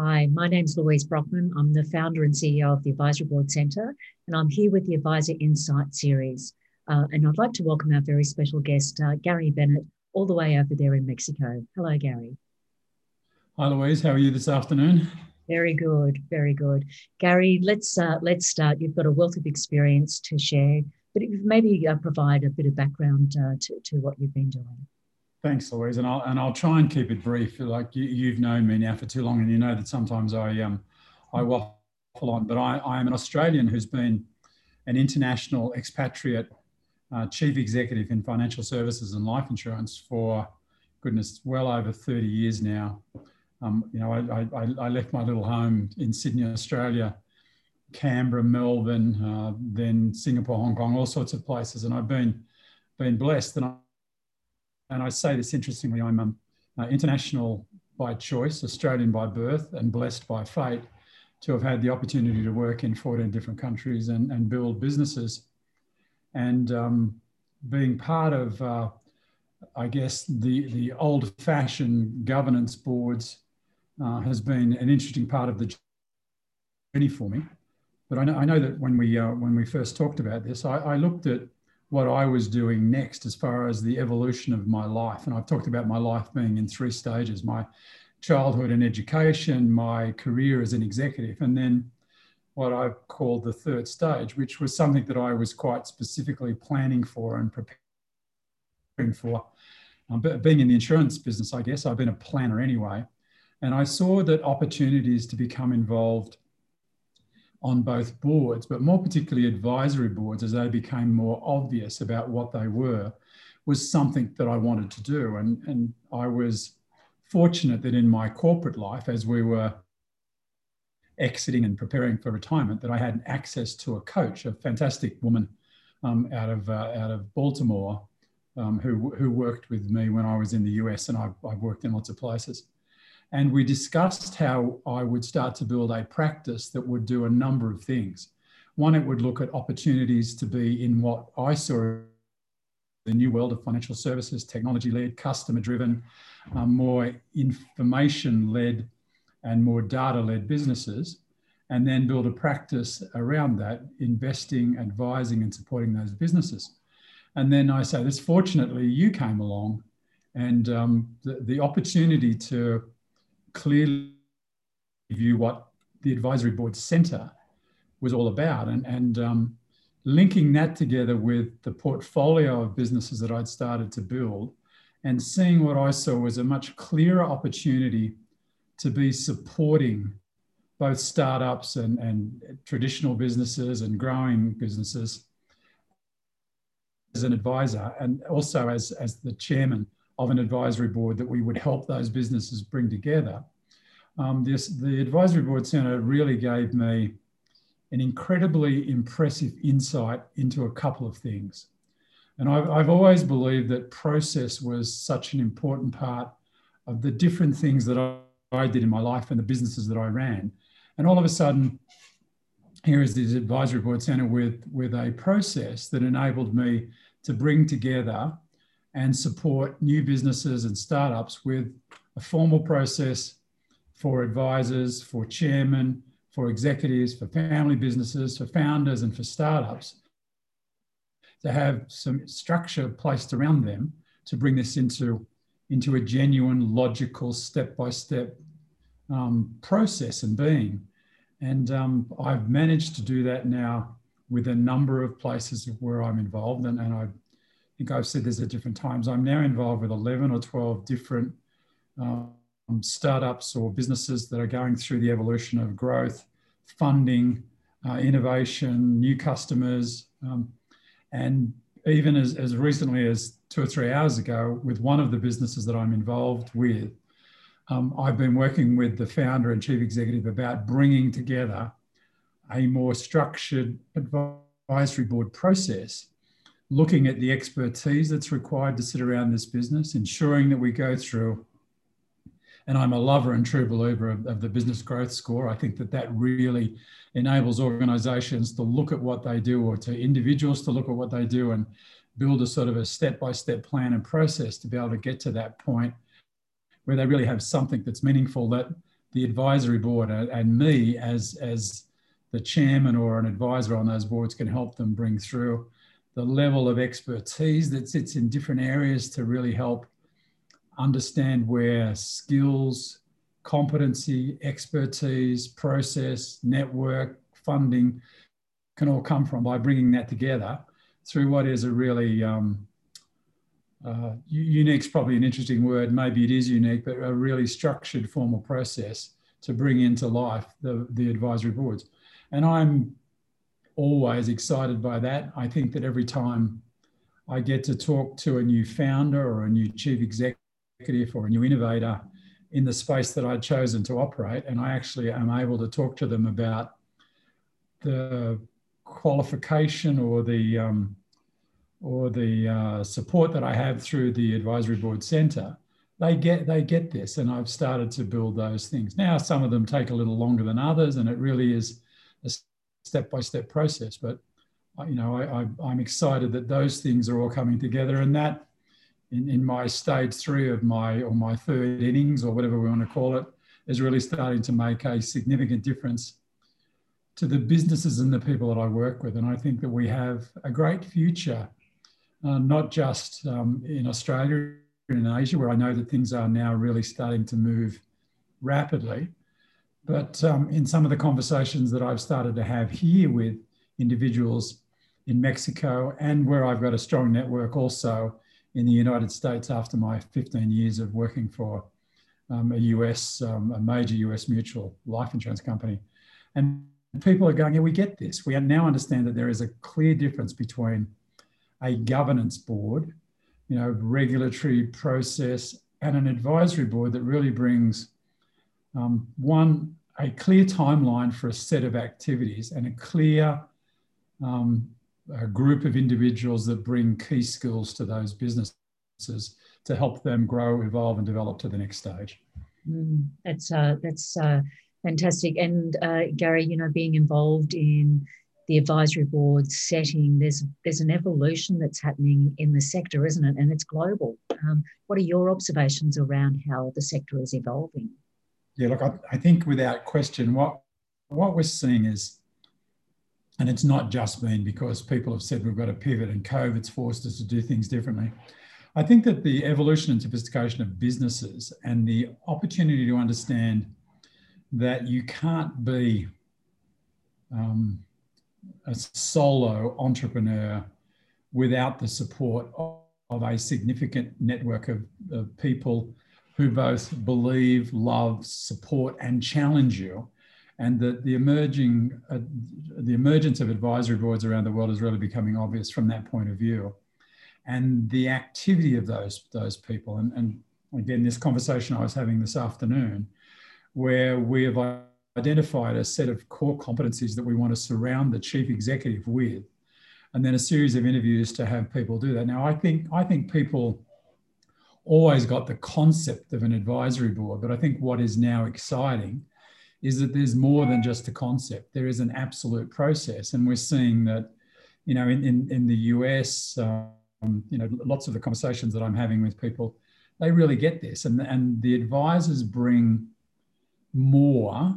Hi, my name's Louise Broekman. I'm the founder and CEO of the Advisory Board Centre, and I'm here with the Advisor Insight series. Uh, and I'd like to welcome our very special guest, uh, Gary Bennett, all the way over there in Mexico. Hello, Gary. Hi, Louise. How are you this afternoon? Very good, very good. Gary, let's uh, let's start. You've got a wealth of experience to share, but maybe uh, provide a bit of background uh, to, to what you've been doing. Thanks, Louise, and I'll and I'll try and keep it brief. Like you, have known me now for too long, and you know that sometimes I um I waffle on. But I, I am an Australian who's been an international expatriate uh, chief executive in financial services and life insurance for goodness well over 30 years now. Um, you know, I, I, I, left my little home in Sydney, Australia, Canberra, Melbourne, uh, then Singapore, Hong Kong, all sorts of places, and I've been been blessed. And I, and I say this interestingly, I'm um, uh, international by choice, Australian by birth, and blessed by fate to have had the opportunity to work in 14 different countries and, and build businesses. And um, being part of, uh, I guess, the, the old fashioned governance boards uh, has been an interesting part of the journey for me. But I know, I know that when we, uh, when we first talked about this, I, I, looked at what I was doing next as far as the evolution of my life. And I've talked about my life being in three stages my childhood and education, my career as an executive, and then what I've called the third stage, which was something that I was quite specifically planning for and preparing for. Um, being in the insurance business, I guess I've been a planner anyway. And I saw that opportunities to become involved on both boards, but more particularly advisory boards as they became more obvious about what they were, was something that I wanted to do. And, and I was fortunate that in my corporate life, as we were exiting and preparing for retirement, that I had access to a coach, a fantastic woman um, out, of, uh, out of Baltimore, um, who, who worked with me when I was in the US, and I've, I've worked in lots of places. And we discussed how I would start to build a practice that would do a number of things. One, it would look at opportunities to be in what I saw the new world of financial services, technology led, customer driven, um, more information led, and more data led businesses. And then build a practice around that, investing, advising, and supporting those businesses. And then I say this fortunately, you came along and um, the, the opportunity to clearly view what the advisory board centre was all about. And, and um, linking that together with the portfolio of businesses that I'd started to build and seeing what I saw was a much clearer opportunity to be supporting both startups and, and traditional businesses and growing businesses as an advisor and also as, as the chairman of an advisory board that we would help those businesses bring together. Um, this, the advisory board centre really gave me an incredibly impressive insight into a couple of things. And I've, I've always believed that process was such an important part of the different things that I, I did in my life and the businesses that I ran. And all of a sudden, here is this advisory board centre with, with a process that enabled me to bring together and support new businesses and startups with a formal process for advisors, for chairmen, for executives, for family businesses, for founders, and for startups to have some structure placed around them to bring this into, into a genuine, logical, step by step process and being. And um, I've managed to do that now with a number of places where I'm involved. And, and I think I've said this at different times. I'm now involved with 11 or 12 different um, startups or businesses that are going through the evolution of growth, funding, uh, innovation, new customers. Um, and even as, as recently as two or three hours ago, with one of the businesses that I'm involved with, um, I've been working with the founder and chief executive about bringing together a more structured advisory board process looking at the expertise that's required to sit around this business, ensuring that we go through. And I'm a lover and true believer of, of the business growth score. I think that that really enables organizations to look at what they do or to individuals to look at what they do and build a sort of a step by step plan and process to be able to get to that point where they really have something that's meaningful that the advisory board and me as, as the chairman or an advisor on those boards can help them bring through the level of expertise that sits in different areas to really help understand where skills, competency, expertise, process, network, funding can all come from by bringing that together through what is a really um, uh, unique is probably an interesting word. Maybe it is unique, but a really structured formal process to bring into life the, the advisory boards. And I'm always excited by that. I think that every time I get to talk to a new founder or a new chief executive or a new innovator in the space that I'd chosen to operate, and I actually am able to talk to them about the qualification or the um, or the uh, support that I have through the advisory board centre, they get they get this, and I've started to build those things. Now, some of them take a little longer than others, and it really is a step by step process. But uh, you know, I, am excited that those things are all coming together, and that in, in my stage three of my or my third innings or whatever we want to call it is really starting to make a significant difference to the businesses and the people that I work with. And I think that we have a great future uh, not just um, in Australia and in Asia, where I know that things are now really starting to move rapidly, but um, in some of the conversations that I've started to have here with individuals in Mexico and where I've got a strong network also in the United States after my 15 years of working for um, a US, um, a major US mutual life insurance company. And people are going, yeah, we get this. We now understand that there is a clear difference between a governance board, you know, regulatory process, and an advisory board that really brings um, one a clear timeline for a set of activities and a clear um, a group of individuals that bring key skills to those businesses to help them grow, evolve, and develop to the next stage. Mm, that's uh, that's uh, fantastic. And uh, Gary, you know, being involved in the advisory board setting, there's there's an evolution that's happening in the sector, isn't it? And it's global. Um, what are your observations around how the sector is evolving? Yeah, look, I, I think without question, what what we're seeing is, and it's not just been because people have said we've got to pivot and COVID's forced us to do things differently. I think that the evolution and sophistication of businesses and the opportunity to understand that you can't be um, a solo entrepreneur without the support of, of a significant network of, of, people who both believe, love, support, and challenge you. And that the emerging, uh, the emergence of advisory boards around the world is really becoming obvious from that point of view. And the activity of those, those people, and, and again, this conversation I was having this afternoon, where we have identified a set of core competencies that we want to surround the chief executive with, and then a series of interviews to have people do that. Now, I think I think people always got the concept of an advisory board, but I think what is now exciting is that there's more than just a concept. There is an absolute process, and we're seeing that, you know, in in, in the US, um, you know, lots of the conversations that I'm having with people, they really get this, and and the advisors bring more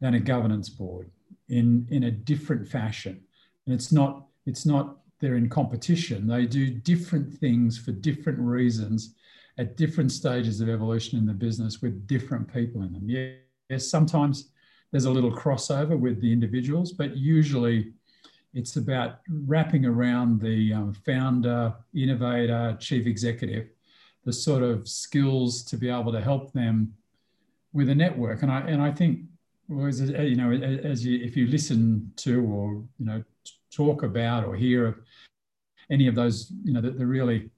than a governance board in, in a different fashion. And it's not, it's not they're in competition. They do different things for different reasons at different stages of evolution in the business with different people in them. Yes, sometimes there's a little crossover with the individuals, but usually it's about wrapping around the um, founder, innovator, chief executive, the sort of skills to be able to help them with a network. And I, and I think Whereas, you know, as you, if you listen to or, you know, talk about or hear of any of those, you know, the, the really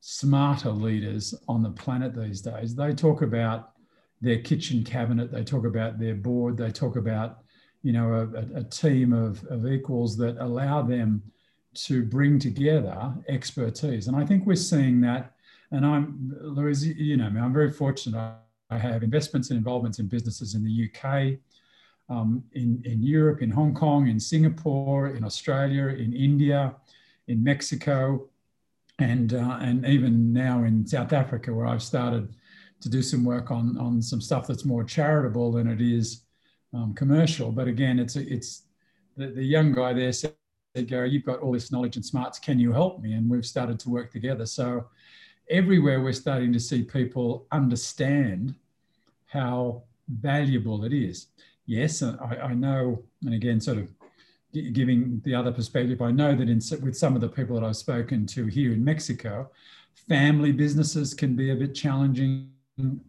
smarter leaders on the planet these days, they talk about their kitchen cabinet, they talk about their board, they talk about, you know, a, a team of, of equals that allow them to bring together expertise. And I think we're seeing that. And I'm, Louise, you know, I'm very fortunate. I have investments and involvements in businesses in the UK, um, in, in Europe, in Hong Kong, in Singapore, in Australia, in India, in Mexico, and, uh, and even now in South Africa, where I've started to do some work on on some stuff that's more charitable than it is um, commercial. But again, it's it's the, the young guy there said, Gary, you've got all this knowledge and smarts. Can you help me? And we've started to work together. So everywhere we're starting to see people understand how valuable it is. Yes, I, I know, and again, sort of giving the other perspective, I know that in, with some of the people that I've spoken to here in Mexico, family businesses can be a bit challenging.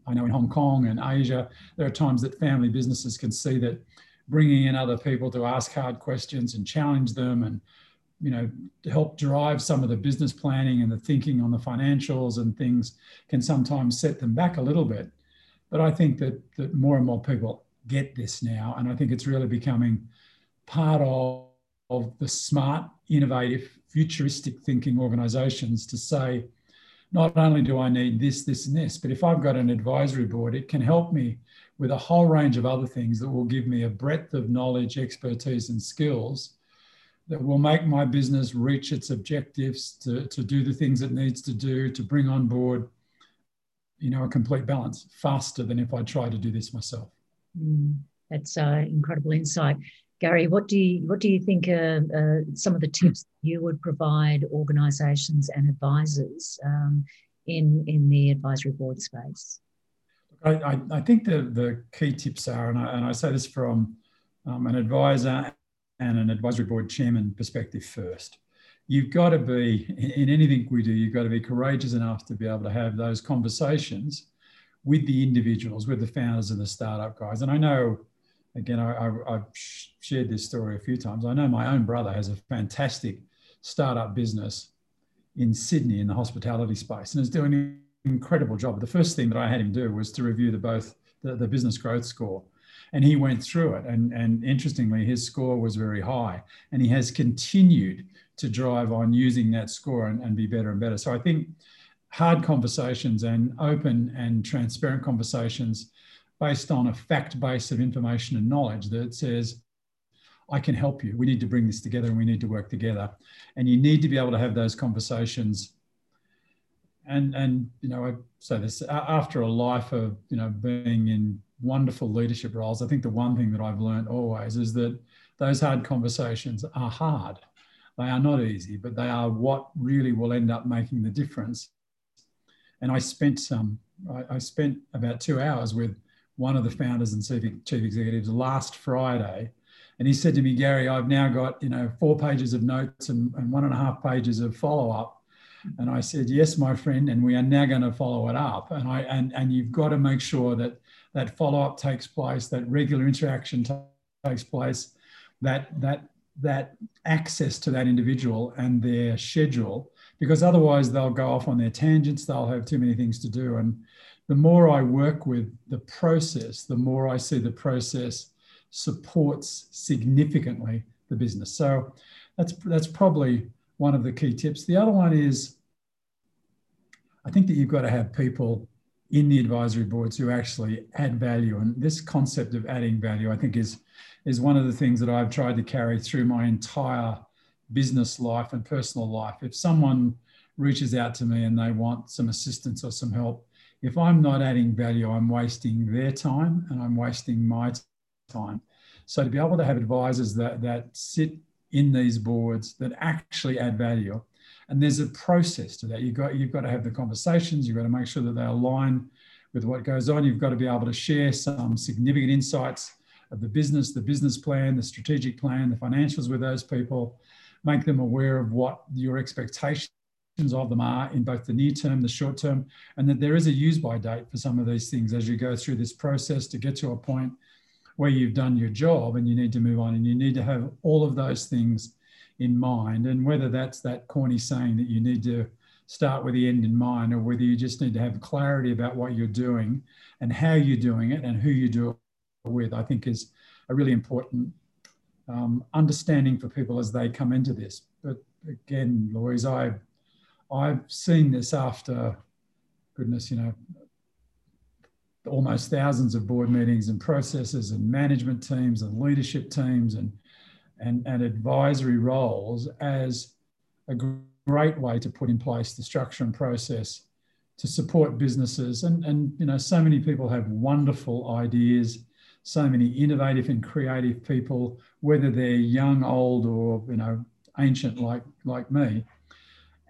I know in Hong Kong and Asia, there are times that family businesses can see that bringing in other people to ask hard questions and challenge them and you know help drive some of the business planning and the thinking on the financials and things can sometimes set them back a little bit but i think that that more and more people get this now and i think it's really becoming part of, of the smart innovative futuristic thinking organizations to say not only do I need this, this, and this, but if I've got an advisory board, it can help me with a whole range of other things that will give me a breadth of knowledge, expertise, and skills that will make my business reach its objectives to, to do the things it needs to do to bring on board you know a complete balance faster than if i try to do this myself. Mm, that's uh, incredible insight Gary, what do you what do you think are some of the tips you would provide organisations and advisors um, in in the advisory board space? I, I, I, think the the key tips are, and I, and I say this from um, an advisor and an advisory board chairman perspective first. You've got to be in anything we do. You've got to be courageous enough to be able to have those conversations with the individuals, with the founders and the startup guys. And I know again, I, have shared this story a few times. I know my own brother has a fantastic startup business in Sydney in the hospitality space and is doing an incredible job. The first thing that I had him do was to review the both the, the business growth score. And he went through it. And, and interestingly, his score was very high. And he has continued to drive on using that score and, and be better and better. So I think hard conversations and open and transparent conversations based on a fact base of information and knowledge that says, I can help you. We need to bring this together and we need to work together. And you need to be able to have those conversations. And, and you know, I say this after a life of, you know, being in wonderful leadership roles, I think the one thing that I've learned always is that those hard conversations are hard. They are not easy, but they are what really will end up making the difference. And I spent some, I, I spent about two hours with one of the founders and chief executives last Friday. And he said to me, Gary, I've now got, you know, four pages of notes and, and one and a half pages of follow-up. And I said, yes, my friend, and we are now going to follow it up. And I and, and you've got to make sure that that follow-up takes place, that regular interaction t- takes place, that that that access to that individual and their schedule, because otherwise they'll go off on their tangents, they'll have too many things to do. And the more I work with the process, the more I see the process supports significantly the business. So that's that's probably one of the key tips. The other one is I think that you've got to have people in the advisory boards who actually add value. And this concept of adding value, I think, is is one of the things that I've tried to carry through my entire business life and personal life. If someone reaches out to me and they want some assistance or some help, if I'm not adding value, I'm wasting their time and I'm wasting my time. So to be able to have advisors that, that sit in these boards that actually add value, and there's a process to that. You've got, you've got to have the conversations, you've got to make sure that they align with what goes on. You've got to be able to share some significant insights of the business, the business plan, the strategic plan, the financials with those people, make them aware of what your expectations of them are in both the near term, the short term, and that there is a use by date for some of these things as you go through this process to get to a point where you've done your job and you need to move on. And you need to have all of those things in mind. And whether that's that corny saying that you need to start with the end in mind, or whether you just need to have clarity about what you're doing and how you're doing it and who you do it with, I think is a really important um, understanding for people as they come into this. But again, Louise, I I've seen this after, goodness, you know, almost thousands of board meetings and processes and management teams and leadership teams and, and, and advisory roles as a great way to put in place the structure and process to support businesses. And, and you know, so many people have wonderful ideas, so many innovative and creative people, whether they're young, old, or you know, ancient like like me.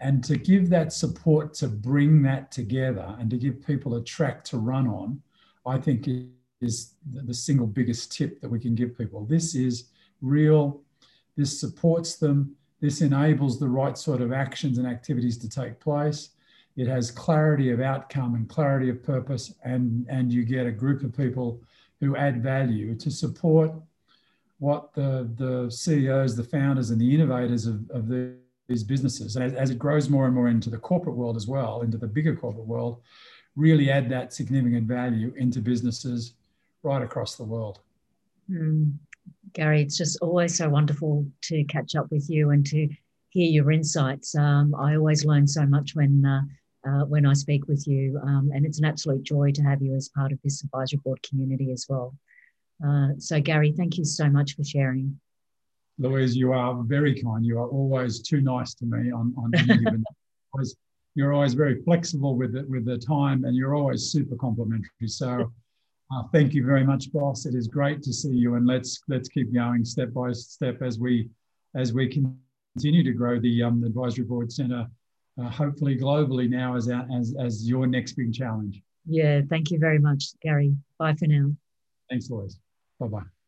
And to give that support to bring that together and to give people a track to run on, I think is the single biggest tip that we can give people. This is real. This supports them. This enables the right sort of actions and activities to take place. It has clarity of outcome and clarity of purpose, and, and you get a group of people who add value to support what the, the CEOs, the founders, and the innovators of, of the, these businesses, and as, as, it grows more and more into the corporate world as well, into the bigger corporate world, really add that significant value into businesses right across the world. Mm. Gary, it's just always so wonderful to catch up with you and to hear your insights. Um, I always learn so much when uh, uh, when I speak with you, um, and it's an absolute joy to have you as part of this advisory board community as well. Uh, so, Gary, thank you so much for sharing. Louise, you are very kind. You are always too nice to me on on any given. always, you're always very flexible with it with the time, and you're always super complimentary. So uh, thank you very much, boss. It is great to see you, and let's let's keep going step by step as we as we continue to grow the um, advisory board centre, uh, hopefully globally now as our, as as your next big challenge. Yeah, thank you very much, Gary. Bye for now. Thanks, Louise. Bye bye.